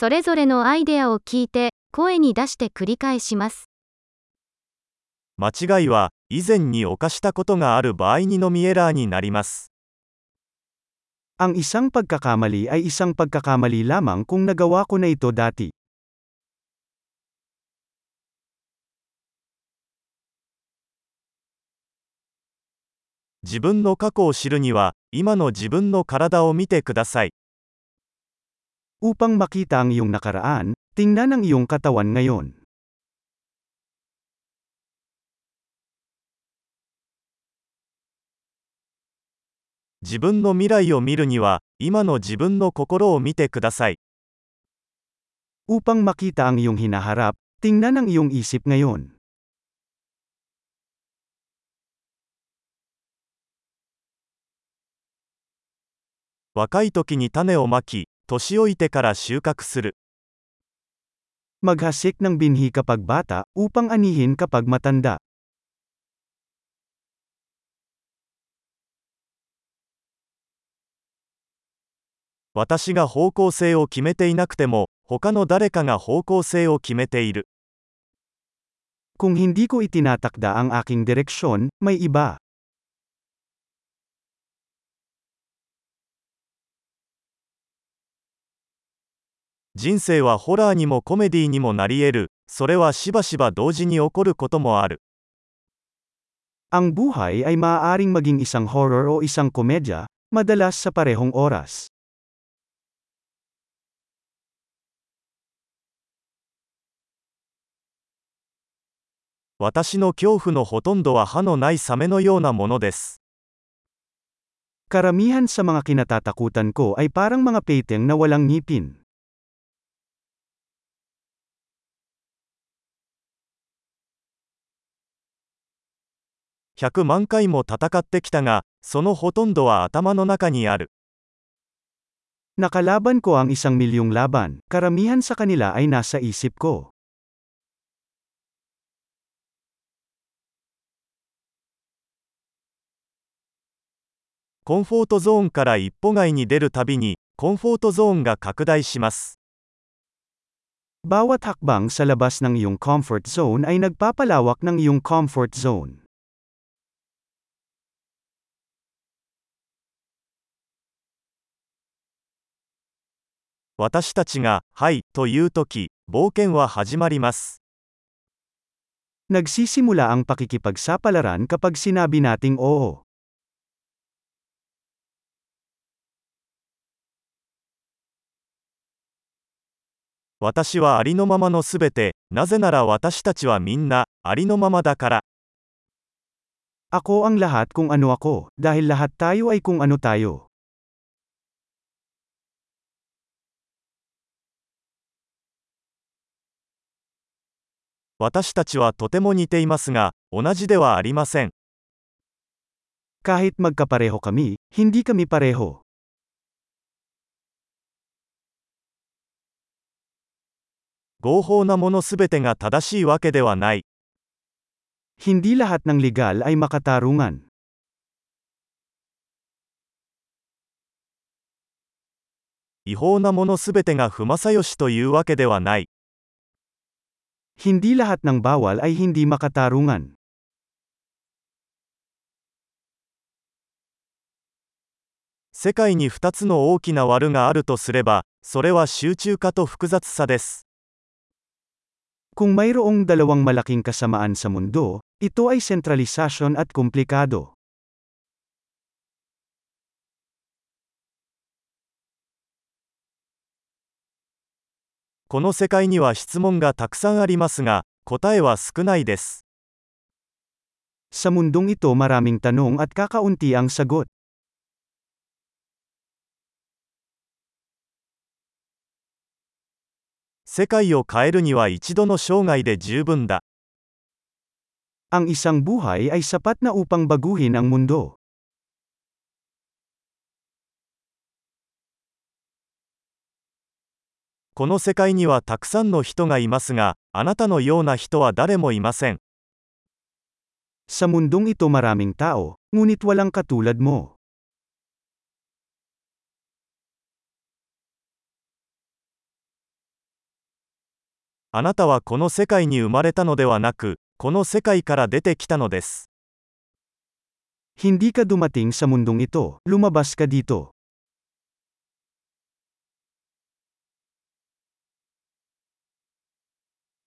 それぞれのアイデアを聞いて、声に出して繰り返します。間違いは以前に犯したことがある場合にのみエラーになります。Ang isang pagkakamali ay isang pagkakamali lamang kung nagawa ko na ito dati. 自分の過去を知るには、今の自分 Upang makita ang iyong nakaraan, tingnan ang iyong katawan ngayon. 自分の未来を見るには、今の自分の心を見てください。 Upang makita ang iyong hinaharap, tingnan ang iyong isip ngayon. 若い時に種をまき、 年老いてから収穫する。 Maghasik ng binhi kapag bata, upang anihin kapag matanda. 私が方向性を決めていなくても、他の誰かが方向性を決めている。 Kung hindi ko itinatakda ang aking direksyon, may iba. 人生はホラーにもコメディにもなり得る。それはしばしば同時に起こることもある。 Ang buhay ay maaaring maging isang horror o isang komedya, madalas sa parehong oras. 私の恐怖のほとんどは歯のないサメのようなものです。 Karamihan sa mga kinatatakutan ko ay parang mga peteng na walang ngipin. 100万回も戦ってきたが、そのほとんどは頭の中にある。Nakalaban ko ang isang milyong laban, karamihan sa kanila ay nasa isip ko. Comfort zone から一歩外に出るたびに、コンフォートゾーンが拡大します。Bawat hakbang sa labas ng iyong comfort zone ay nagpapalawak ng iyong comfort zone. 私たちが、はい、というとき、冒険は始まります。Nagsisimula ang pakikipagsapalaran kapag sinabi nating oo. Watashi wa ari no mama no subete, naze nara watashi tachi wa minna, ari no mama dakara. Ako ang lahat kung ano ako, dahil lahat tayo ay kung ano tayo. 私たちはとても似ていますが、同じではありません。Kahit magkapareho kami, hindi kami pareho. 合法なものすべてが正しいわけではない。Hindi lahat ng legal ay makatarungan. 違法なものすべてが不正義というわけではない。Hindi lahat ng bawal ay hindi makatarungan. 世界に2つの大きな悪があるとすれば、それは集中化と複雑さです。 Kung mayroong dalawang malaking kasamaan sa mundo, ito ay sentralisasyon at komplikado. この世界には質問がたくさんありますが、答えは少ないです。 Sa mundong ito maraming tanong at kakaunti ang sagot. 世界を変えるには一度の生涯で十分だ。 Ang isang buhay ay sapat na upang baguhin ang mundo. この世界にはたくさんの人がいますが、あなたのような人は誰もいません。Sa mundong ito maraming tao, ngunit walang katulad mo. あなたはこの世界に生まれたのではなく、この世界から出てきたのです。Hindi ka dumating sa mundong ito, lumabas ka dito.